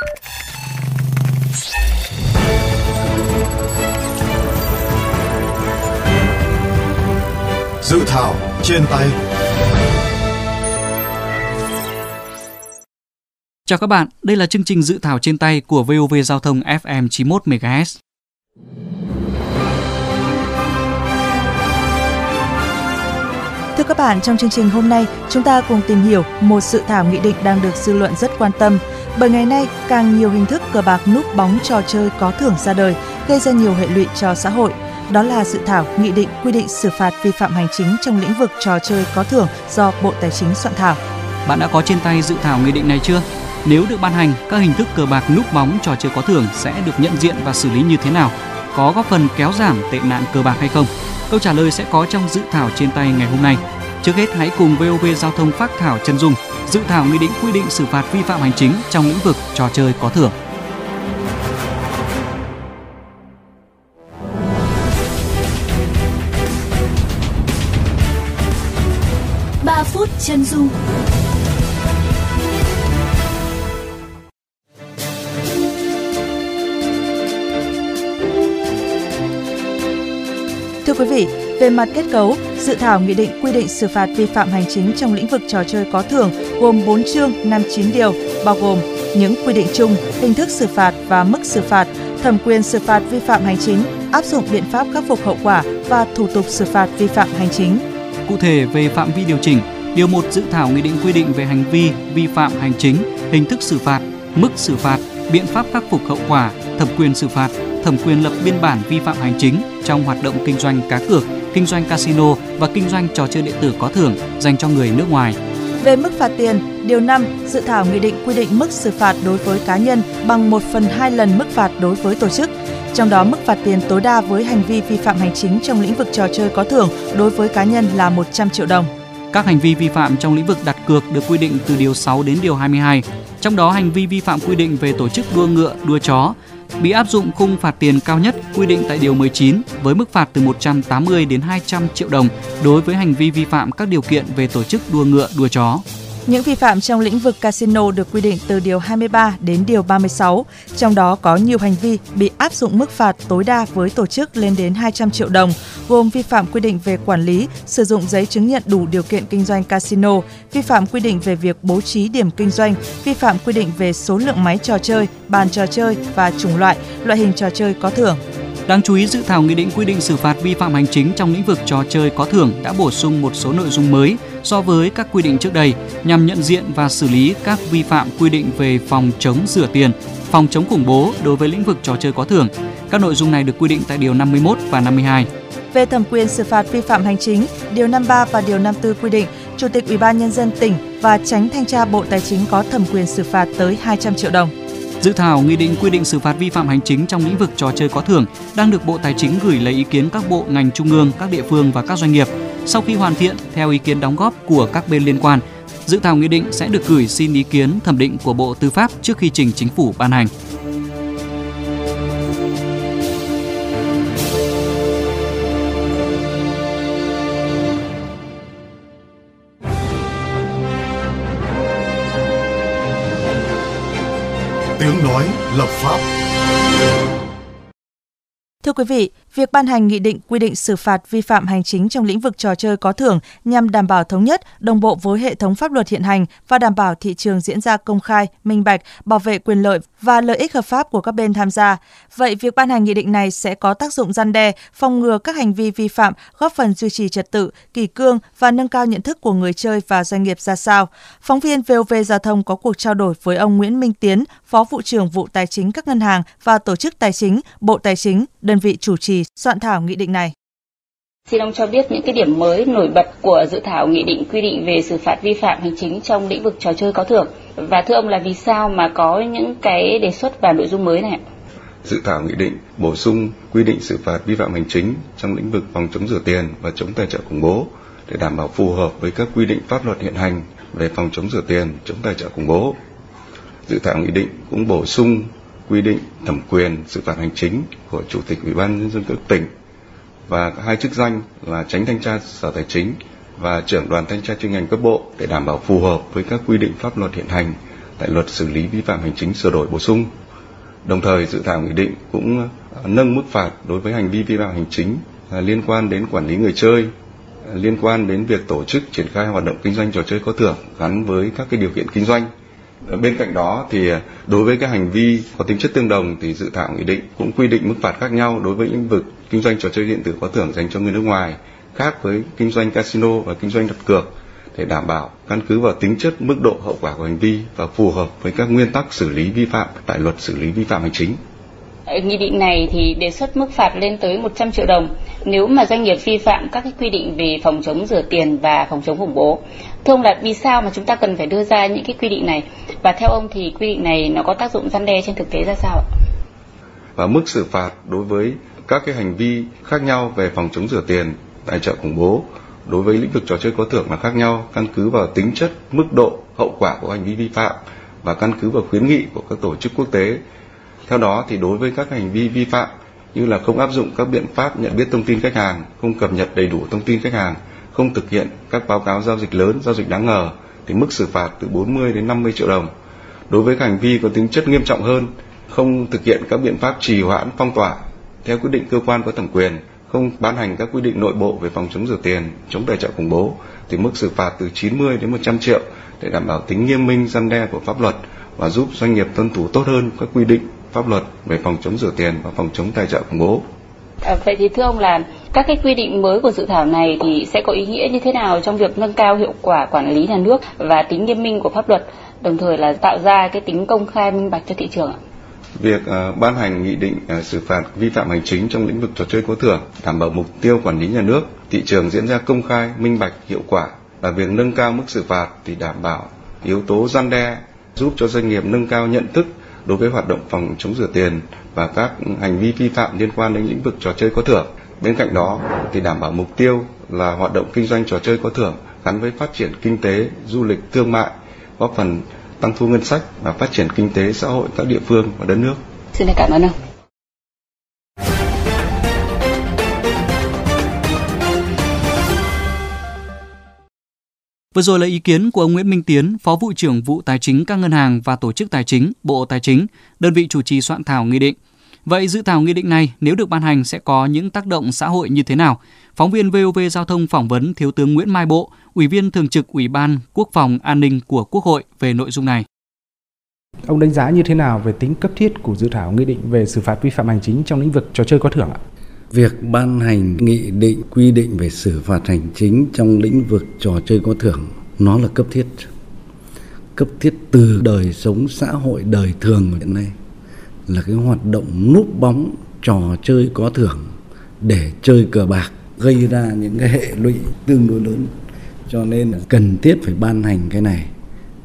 Dự thảo trên tay Chào các bạn, đây là chương trình dự thảo trên tay của VOV Giao thông FM 91 MHz. Thưa các bạn, trong chương trình hôm nay, chúng ta cùng tìm hiểu một dự thảo nghị định đang được dư luận rất quan tâm. Bởi ngày nay, càng nhiều hình thức cờ bạc núp bóng trò chơi có thưởng ra đời, gây ra nhiều hệ lụy cho xã hội. Đó là dự thảo nghị định quy định xử phạt vi phạm hành chính trong lĩnh vực trò chơi có thưởng do Bộ Tài chính soạn thảo. Bạn đã có trên tay dự thảo nghị định này chưa? Nếu được ban hành, các hình thức cờ bạc núp bóng trò chơi có thưởng sẽ được nhận diện và xử lý như thế nào? Có góp phần kéo giảm tệ nạn cờ bạc hay không? Câu trả lời sẽ có trong dự thảo trên tay ngày hôm nay. Trước hết hãy cùng VOV Giao thông phát thảo chân dung, dự thảo nghị định quy định xử phạt vi phạm hành chính trong lĩnh vực trò chơi có thưởng. ba phút chân dung quý vị, về mặt kết cấu, dự thảo nghị định quy định xử phạt vi phạm hành chính trong lĩnh vực trò chơi có thưởng gồm 4 chương 59 điều, bao gồm những quy định chung, hình thức xử phạt và mức xử phạt, thẩm quyền xử phạt vi phạm hành chính, áp dụng biện pháp khắc phục hậu quả và thủ tục xử phạt vi phạm hành chính. Cụ thể về phạm vi điều chỉnh, điều 1 dự thảo nghị định quy định về hành vi vi phạm hành chính, hình thức xử phạt, mức xử phạt, biện pháp khắc phục hậu quả, thẩm quyền xử phạt, thẩm quyền lập biên bản vi phạm hành chính trong hoạt động kinh doanh cá cược, kinh doanh casino và kinh doanh trò chơi điện tử có thưởng dành cho người nước ngoài. Về mức phạt tiền, điều 5, dự thảo nghị định quy định mức xử phạt đối với cá nhân bằng 1 phần 2 lần mức phạt đối với tổ chức. Trong đó, mức phạt tiền tối đa với hành vi vi phạm hành chính trong lĩnh vực trò chơi có thưởng đối với cá nhân là 100 triệu đồng. Các hành vi vi phạm trong lĩnh vực đặt cược được quy định từ điều 6 đến điều 22. Trong đó, hành vi vi phạm quy định về tổ chức đua ngựa, đua chó bị áp dụng khung phạt tiền cao nhất quy định tại điều 19 với mức phạt từ 180 đến 200 triệu đồng đối với hành vi vi phạm các điều kiện về tổ chức đua ngựa, đua chó. Những vi phạm trong lĩnh vực casino được quy định từ điều 23 đến điều 36, trong đó có nhiều hành vi bị áp dụng mức phạt tối đa với tổ chức lên đến 200 triệu đồng, gồm vi phạm quy định về quản lý, sử dụng giấy chứng nhận đủ điều kiện kinh doanh casino, vi phạm quy định về việc bố trí điểm kinh doanh, vi phạm quy định về số lượng máy trò chơi, bàn trò chơi và chủng loại, loại hình trò chơi có thưởng. Đáng chú ý, dự thảo nghị định quy định xử phạt vi phạm hành chính trong lĩnh vực trò chơi có thưởng đã bổ sung một số nội dung mới so với các quy định trước đây nhằm nhận diện và xử lý các vi phạm quy định về phòng chống rửa tiền, phòng chống khủng bố đối với lĩnh vực trò chơi có thưởng. Các nội dung này được quy định tại điều 51 và 52. Về thẩm quyền xử phạt vi phạm hành chính, điều 53 và điều 54 quy định Chủ tịch Ủy ban nhân dân tỉnh và tránh thanh tra Bộ Tài chính có thẩm quyền xử phạt tới 200 triệu đồng. Dự thảo nghị định quy định xử phạt vi phạm hành chính trong lĩnh vực trò chơi có thưởng đang được Bộ Tài chính gửi lấy ý kiến các bộ ngành trung ương, các địa phương và các doanh nghiệp. Sau khi hoàn thiện theo ý kiến đóng góp của các bên liên quan, dự thảo nghị định sẽ được gửi xin ý kiến thẩm định của Bộ Tư pháp trước khi trình chính phủ ban hành. Nói lập pháp. Thưa quý vị, việc ban hành nghị định quy định xử phạt vi phạm hành chính trong lĩnh vực trò chơi có thưởng nhằm đảm bảo thống nhất, đồng bộ với hệ thống pháp luật hiện hành và đảm bảo thị trường diễn ra công khai, minh bạch, bảo vệ quyền lợi và lợi ích hợp pháp của các bên tham gia. Vậy việc ban hành nghị định này sẽ có tác dụng gian đe, phòng ngừa các hành vi vi phạm, góp phần duy trì trật tự, kỳ cương và nâng cao nhận thức của người chơi và doanh nghiệp ra sao? Phóng viên VOV Giao thông có cuộc trao đổi với ông Nguyễn Minh Tiến, Phó vụ trưởng vụ Tài chính các ngân hàng và tổ chức tài chính, Bộ Tài chính, đơn vị chủ trì soạn thảo nghị định này. Xin ông cho biết những cái điểm mới nổi bật của dự thảo nghị định quy định về xử phạt vi phạm hành chính trong lĩnh vực trò chơi có thưởng và thưa ông là vì sao mà có những cái đề xuất và nội dung mới này? Dự thảo nghị định bổ sung quy định xử phạt vi phạm hành chính trong lĩnh vực phòng chống rửa tiền và chống tài trợ khủng bố để đảm bảo phù hợp với các quy định pháp luật hiện hành về phòng chống rửa tiền, chống tài trợ khủng bố. Dự thảo nghị định cũng bổ sung quy định thẩm quyền xử phạt hành chính của chủ tịch ủy ban nhân dân các tỉnh và hai chức danh là tránh thanh tra sở tài chính và trưởng đoàn thanh tra chuyên ngành cấp bộ để đảm bảo phù hợp với các quy định pháp luật hiện hành tại luật xử lý vi phạm hành chính sửa đổi bổ sung. Đồng thời dự thảo nghị định cũng à, nâng mức phạt đối với hành vi vi phạm hành chính à, liên quan đến quản lý người chơi, à, liên quan đến việc tổ chức triển khai hoạt động kinh doanh trò chơi có thưởng gắn với các cái điều kiện kinh doanh. Bên cạnh đó thì à, đối với các hành vi có tính chất tương đồng thì dự thảo nghị định cũng quy định mức phạt khác nhau đối với lĩnh vực kinh doanh trò chơi điện tử có thưởng dành cho người nước ngoài, khác với kinh doanh casino và kinh doanh đặt cược để đảm bảo căn cứ vào tính chất mức độ hậu quả của hành vi và phù hợp với các nguyên tắc xử lý vi phạm tại luật xử lý vi phạm hành chính. Nghị định này thì đề xuất mức phạt lên tới 100 triệu đồng nếu mà doanh nghiệp vi phạm các cái quy định về phòng chống rửa tiền và phòng chống khủng bố. Thưa ông là vì sao mà chúng ta cần phải đưa ra những cái quy định này và theo ông thì quy định này nó có tác dụng răn đe trên thực tế ra sao ạ? Và mức xử phạt đối với các cái hành vi khác nhau về phòng chống rửa tiền, tài trợ khủng bố đối với lĩnh vực trò chơi có thưởng là khác nhau căn cứ vào tính chất mức độ hậu quả của hành vi vi phạm và căn cứ vào khuyến nghị của các tổ chức quốc tế theo đó thì đối với các hành vi vi phạm như là không áp dụng các biện pháp nhận biết thông tin khách hàng không cập nhật đầy đủ thông tin khách hàng không thực hiện các báo cáo giao dịch lớn giao dịch đáng ngờ thì mức xử phạt từ 40 đến 50 triệu đồng. Đối với các hành vi có tính chất nghiêm trọng hơn không thực hiện các biện pháp trì hoãn phong tỏa theo quyết định cơ quan có thẩm quyền không ban hành các quy định nội bộ về phòng chống rửa tiền, chống tài trợ khủng bố thì mức xử phạt từ 90 đến 100 triệu để đảm bảo tính nghiêm minh răn đe của pháp luật và giúp doanh nghiệp tuân thủ tốt hơn các quy định pháp luật về phòng chống rửa tiền và phòng chống tài trợ khủng bố. À, vậy thì thưa ông là các cái quy định mới của dự thảo này thì sẽ có ý nghĩa như thế nào trong việc nâng cao hiệu quả quản lý nhà nước và tính nghiêm minh của pháp luật, đồng thời là tạo ra cái tính công khai minh bạch cho thị trường ạ? Việc uh, ban hành nghị định uh, xử phạt vi phạm hành chính trong lĩnh vực trò chơi có thưởng đảm bảo mục tiêu quản lý nhà nước, thị trường diễn ra công khai, minh bạch, hiệu quả và việc nâng cao mức xử phạt thì đảm bảo yếu tố gian đe giúp cho doanh nghiệp nâng cao nhận thức đối với hoạt động phòng chống rửa tiền và các hành vi vi phạm liên quan đến lĩnh vực trò chơi có thưởng. Bên cạnh đó thì đảm bảo mục tiêu là hoạt động kinh doanh trò chơi có thưởng gắn với phát triển kinh tế, du lịch, thương mại, góp phần tăng thu ngân sách và phát triển kinh tế xã hội các địa phương và đất nước. Xin cảm ơn ông. Vừa rồi là ý kiến của ông Nguyễn Minh Tiến, Phó vụ trưởng vụ Tài chính các ngân hàng và tổ chức tài chính, Bộ Tài chính, đơn vị chủ trì soạn thảo nghị định. Vậy dự thảo nghị định này nếu được ban hành sẽ có những tác động xã hội như thế nào? Phóng viên VOV Giao thông phỏng vấn Thiếu tướng Nguyễn Mai Bộ, Ủy viên Thường trực Ủy ban Quốc phòng An ninh của Quốc hội về nội dung này. Ông đánh giá như thế nào về tính cấp thiết của dự thảo nghị định về xử phạt vi phạm hành chính trong lĩnh vực trò chơi có thưởng ạ? Việc ban hành nghị định, quy định về xử phạt hành chính trong lĩnh vực trò chơi có thưởng, nó là cấp thiết. Cấp thiết từ đời sống xã hội, đời thường hiện nay là cái hoạt động núp bóng trò chơi có thưởng để chơi cờ bạc, gây ra những cái hệ lụy tương đối lớn cho nên là cần thiết phải ban hành cái này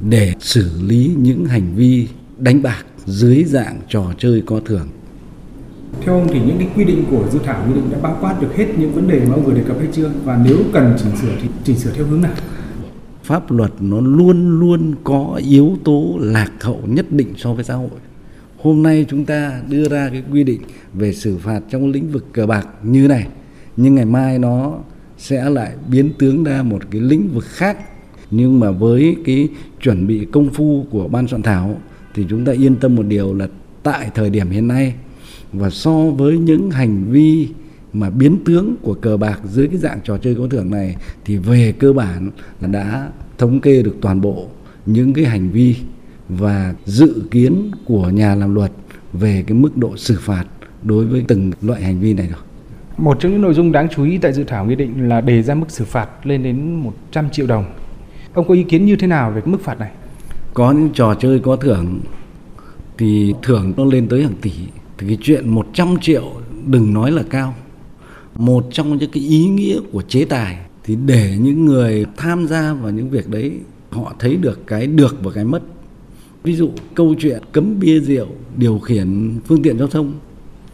để xử lý những hành vi đánh bạc dưới dạng trò chơi có thưởng theo ông thì những cái quy định của dự thảo nghị định đã bao quát được hết những vấn đề mà ông vừa đề cập hay chưa? Và nếu cần chỉnh sửa thì chỉnh sửa theo hướng nào? Pháp luật nó luôn luôn có yếu tố lạc hậu nhất định so với xã hội. Hôm nay chúng ta đưa ra cái quy định về xử phạt trong lĩnh vực cờ bạc như này, nhưng ngày mai nó sẽ lại biến tướng ra một cái lĩnh vực khác. Nhưng mà với cái chuẩn bị công phu của ban soạn thảo thì chúng ta yên tâm một điều là tại thời điểm hiện nay và so với những hành vi mà biến tướng của cờ bạc dưới cái dạng trò chơi có thưởng này thì về cơ bản là đã thống kê được toàn bộ những cái hành vi và dự kiến của nhà làm luật về cái mức độ xử phạt đối với từng loại hành vi này rồi. Một trong những nội dung đáng chú ý tại dự thảo nghị định là đề ra mức xử phạt lên đến 100 triệu đồng. Ông có ý kiến như thế nào về cái mức phạt này? Có những trò chơi có thưởng thì thưởng nó lên tới hàng tỷ. Thì cái chuyện 100 triệu đừng nói là cao. Một trong những cái ý nghĩa của chế tài thì để những người tham gia vào những việc đấy, họ thấy được cái được và cái mất. Ví dụ câu chuyện cấm bia rượu, điều khiển phương tiện giao thông.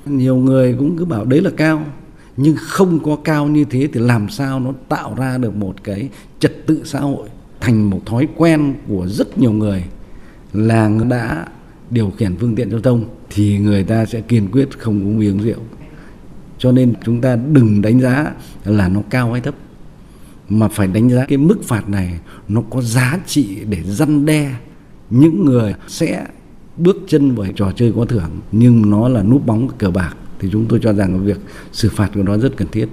Nhiều người cũng cứ bảo đấy là cao, nhưng không có cao như thế thì làm sao nó tạo ra được một cái trật tự xã hội thành một thói quen của rất nhiều người là đã điều khiển phương tiện giao thông thì người ta sẽ kiên quyết không uống bia uống rượu cho nên chúng ta đừng đánh giá là nó cao hay thấp mà phải đánh giá cái mức phạt này nó có giá trị để răn đe những người sẽ bước chân vào trò chơi có thưởng nhưng nó là núp bóng cờ bạc thì chúng tôi cho rằng việc xử phạt của nó rất cần thiết.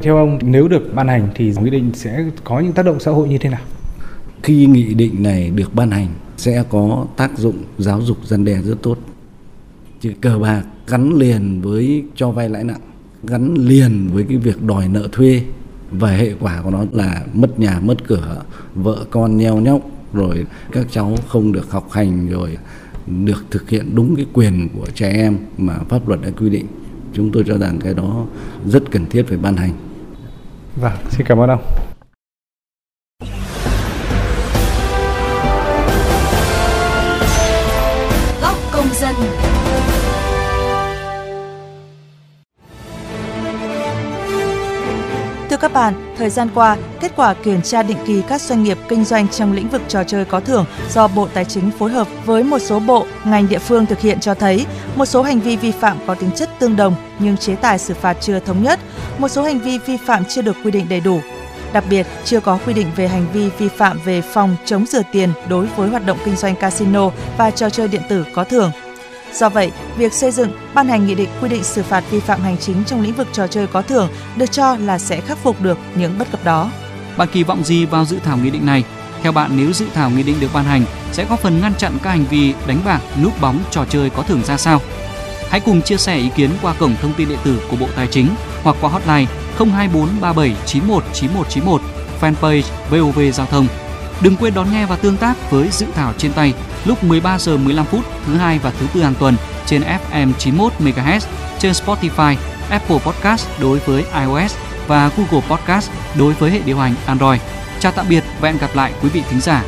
Theo ông, nếu được ban hành thì nghị định sẽ có những tác động xã hội như thế nào? Khi nghị định này được ban hành sẽ có tác dụng giáo dục dân đe rất tốt. Chứ cờ bạc gắn liền với cho vay lãi nặng, gắn liền với cái việc đòi nợ thuê và hệ quả của nó là mất nhà mất cửa, vợ con nheo nhóc rồi các cháu không được học hành rồi được thực hiện đúng cái quyền của trẻ em mà pháp luật đã quy định. Chúng tôi cho rằng cái đó rất cần thiết phải ban hành. Vâng, xin cảm ơn ông. Các bạn, thời gian qua, kết quả kiểm tra định kỳ các doanh nghiệp kinh doanh trong lĩnh vực trò chơi có thưởng do Bộ Tài chính phối hợp với một số bộ, ngành địa phương thực hiện cho thấy một số hành vi vi phạm có tính chất tương đồng nhưng chế tài xử phạt chưa thống nhất, một số hành vi vi phạm chưa được quy định đầy đủ. Đặc biệt, chưa có quy định về hành vi vi phạm về phòng chống rửa tiền đối với hoạt động kinh doanh casino và trò chơi điện tử có thưởng. Do vậy, việc xây dựng, ban hành nghị định quy định xử phạt vi phạm hành chính trong lĩnh vực trò chơi có thưởng được cho là sẽ khắc phục được những bất cập đó. Bạn kỳ vọng gì vào dự thảo nghị định này? Theo bạn, nếu dự thảo nghị định được ban hành, sẽ góp phần ngăn chặn các hành vi đánh bạc, núp bóng trò chơi có thưởng ra sao? Hãy cùng chia sẻ ý kiến qua cổng thông tin điện tử của Bộ Tài chính hoặc qua hotline 02437 91 9191, fanpage VOV Giao thông. Đừng quên đón nghe và tương tác với dự thảo trên tay lúc 13 giờ 15 phút thứ hai và thứ tư hàng tuần trên FM 91 MHz, trên Spotify, Apple Podcast đối với iOS và Google Podcast đối với hệ điều hành Android. Chào tạm biệt và hẹn gặp lại quý vị thính giả